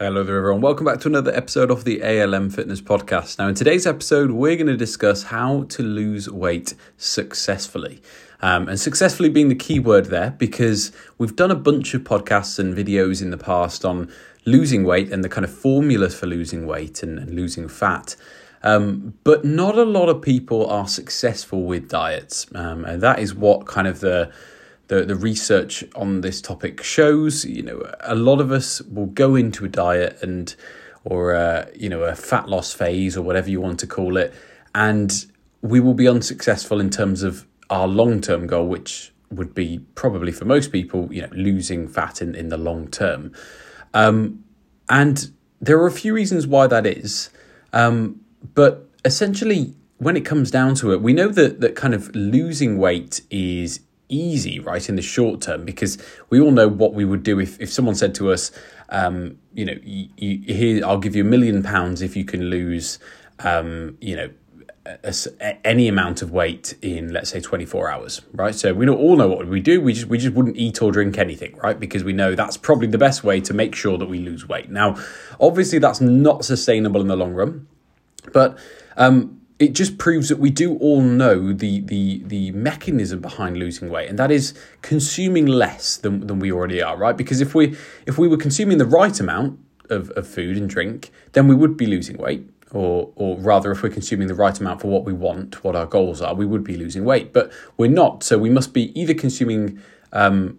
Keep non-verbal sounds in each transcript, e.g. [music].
Hello there, everyone. Welcome back to another episode of the ALM Fitness Podcast. Now, in today's episode, we're going to discuss how to lose weight successfully. Um, and successfully being the key word there because we've done a bunch of podcasts and videos in the past on losing weight and the kind of formulas for losing weight and, and losing fat. Um, but not a lot of people are successful with diets. Um, and that is what kind of the the, the research on this topic shows. You know, a lot of us will go into a diet and or a, you know a fat loss phase or whatever you want to call it, and we will be unsuccessful in terms of our long term goal, which would be probably for most people, you know, losing fat in, in the long term. Um, and there are a few reasons why that is. Um, but essentially, when it comes down to it, we know that that kind of losing weight is easy, right, in the short term, because we all know what we would do if, if someone said to us, um, you know, you, you, here, I'll give you a million pounds if you can lose, um, you know, a, a, any amount of weight in let's say 24 hours right? So we all know what we do we just we just wouldn't eat or drink anything right? Because we know that's probably the best way to make sure that we lose weight. Now obviously that's not sustainable in the long run but um, it just proves that we do all know the the the mechanism behind losing weight and that is consuming less than, than we already are right? Because if we if we were consuming the right amount of, of food and drink then we would be losing weight or or rather if we're consuming the right amount for what we want what our goals are we would be losing weight. But we're not so we must be either consuming um,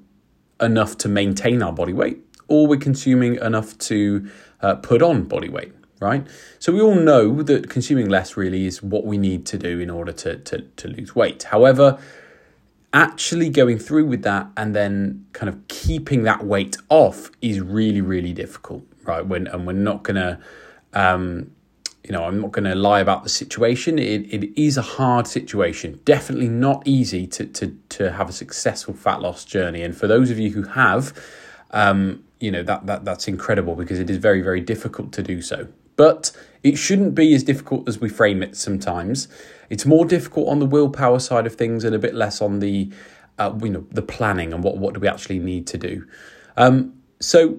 enough to maintain our body weight or we're consuming enough to uh, put on body weight right? So we all know that consuming less really is what we need to do in order to, to, to lose weight. However, actually going through with that and then kind of keeping that weight off is really, really difficult, right? When and we're not gonna um, you know, I'm not going to lie about the situation. It, it is a hard situation. Definitely not easy to, to, to have a successful fat loss journey. And for those of you who have, um, you know, that, that that's incredible because it is very, very difficult to do so. But it shouldn't be as difficult as we frame it sometimes. It's more difficult on the willpower side of things and a bit less on the uh, you know the planning and what what do we actually need to do. Um, so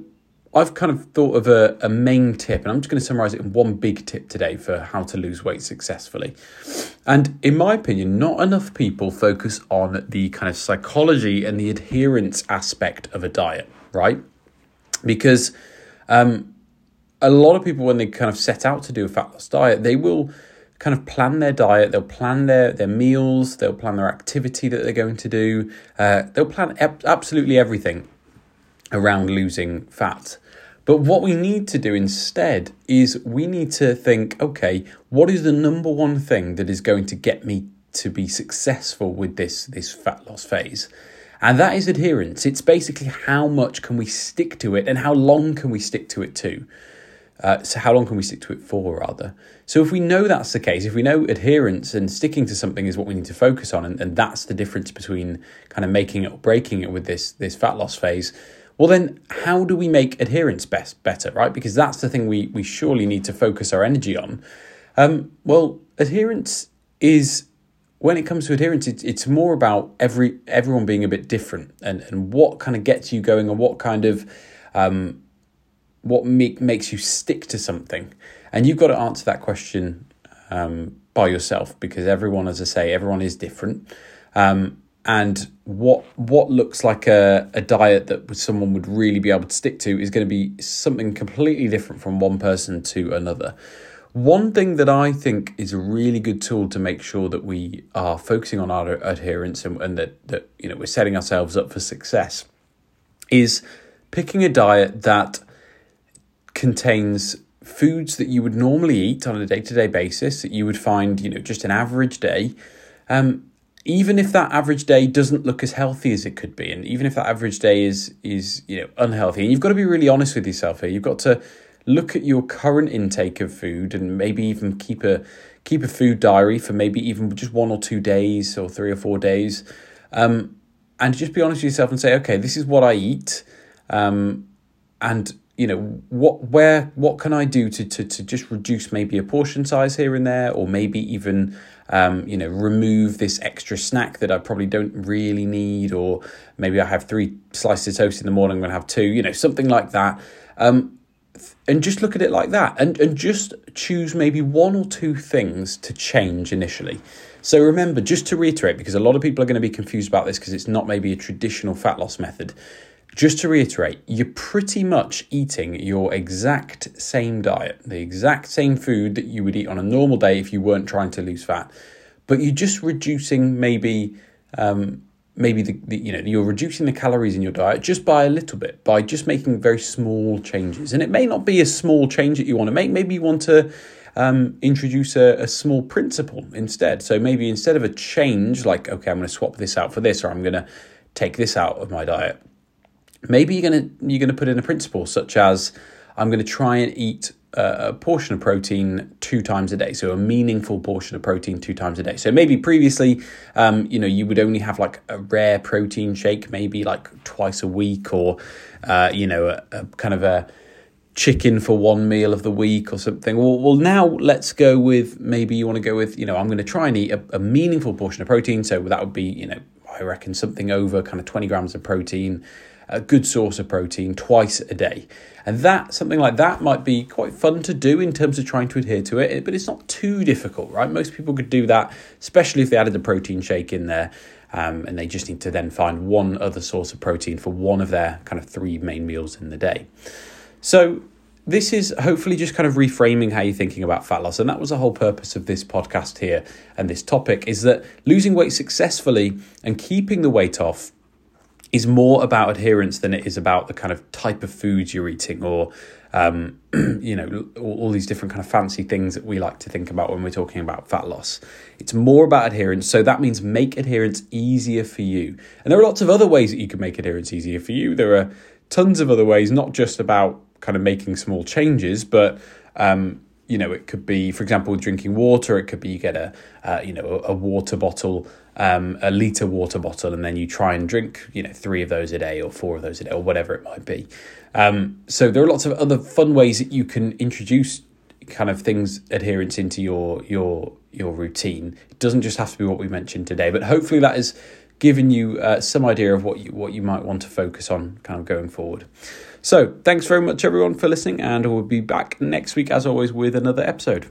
I've kind of thought of a, a main tip, and I'm just going to summarize it in one big tip today for how to lose weight successfully. And in my opinion, not enough people focus on the kind of psychology and the adherence aspect of a diet, right? Because um, a lot of people when they kind of set out to do a fat loss diet, they will kind of plan their diet. They'll plan their their meals. They'll plan their activity that they're going to do. Uh, they'll plan absolutely everything around losing fat. But what we need to do instead is we need to think, okay, what is the number one thing that is going to get me to be successful with this this fat loss phase? And that is adherence. It's basically how much can we stick to it and how long can we stick to it too. Uh, so how long can we stick to it for, rather? So if we know that's the case, if we know adherence and sticking to something is what we need to focus on, and, and that's the difference between kind of making it or breaking it with this this fat loss phase, well then how do we make adherence best better, right? Because that's the thing we we surely need to focus our energy on. Um, well, adherence is when it comes to adherence, it's, it's more about every everyone being a bit different and, and what kind of gets you going and what kind of um, what make, makes you stick to something? And you've got to answer that question um, by yourself because everyone, as I say, everyone is different. Um, and what what looks like a, a diet that someone would really be able to stick to is going to be something completely different from one person to another. One thing that I think is a really good tool to make sure that we are focusing on our adherence and, and that, that you know we're setting ourselves up for success is picking a diet that contains foods that you would normally eat on a day to day basis that you would find, you know, just an average day. Um, even if that average day doesn't look as healthy as it could be, and even if that average day is is you know unhealthy, and you've got to be really honest with yourself here. You've got to look at your current intake of food and maybe even keep a keep a food diary for maybe even just one or two days or three or four days, um, and just be honest with yourself and say, okay, this is what I eat, um, and you know what where what can i do to, to to just reduce maybe a portion size here and there or maybe even um, you know remove this extra snack that i probably don't really need or maybe i have three slices of toast in the morning i'm going to have two you know something like that um, and just look at it like that and, and just choose maybe one or two things to change initially. So remember, just to reiterate, because a lot of people are going to be confused about this because it's not maybe a traditional fat loss method. Just to reiterate, you're pretty much eating your exact same diet, the exact same food that you would eat on a normal day if you weren't trying to lose fat, but you're just reducing maybe um, maybe the, the, you know you're reducing the calories in your diet just by a little bit by just making very small changes. And it may not be a small change that you want to make. Maybe you want to um, introduce a, a, small principle instead. So maybe instead of a change like okay i'm going to swap this out for this or i'm going to take this out of my diet maybe you're to you're to put in a principle such as i'm to try and eat a portion of protein two times a day. So a meaningful portion of protein two times a day. So maybe previously, um, you know, you would only have like a rare protein shake, maybe like twice a week, or uh, you know, a, a, kind of a chicken for one meal of the week or something. Well, well, now let's go with maybe you want to go with, you know, I'm going to try and eat a, a meaningful portion of protein. So that would be, you know, I reckon something over kind of 20 grams of protein a good source of protein twice a day. And that, something like that, might be quite fun to do in terms of trying to adhere to it, but it's not too difficult, right? Most people could do that, especially if they added a protein shake in there. Um, and they just need to then find one other source of protein for one of their kind of three main meals in the day. So, this is hopefully just kind of reframing how you're thinking about fat loss and that was the whole purpose of this podcast here and this topic is that losing weight successfully and keeping the weight off is more about adherence than it is about the kind of type of foods you're eating or um, [clears throat] you know all, all, these different kind of fancy things that we like to think about when we're talking about fat loss. It's more about adherence so that means make adherence easier for you. And there are lots of other ways that you can make adherence easier for you. There are tons of other ways not just about kind of making small changes but um, you know it could be for example drinking water it could be you get a uh, you know a, water bottle um, a liter water bottle and then you try and drink you know three of those a day or four of those a day or whatever it might be. Um, so there are lots of other fun ways that you can introduce kind of things adherence into your your your routine. It doesn't just have to be what we mentioned today but hopefully that has given you uh, some idea of what you what you might want to focus on kind of going forward. So thanks very much everyone for listening and we'll be back next week as always with another episode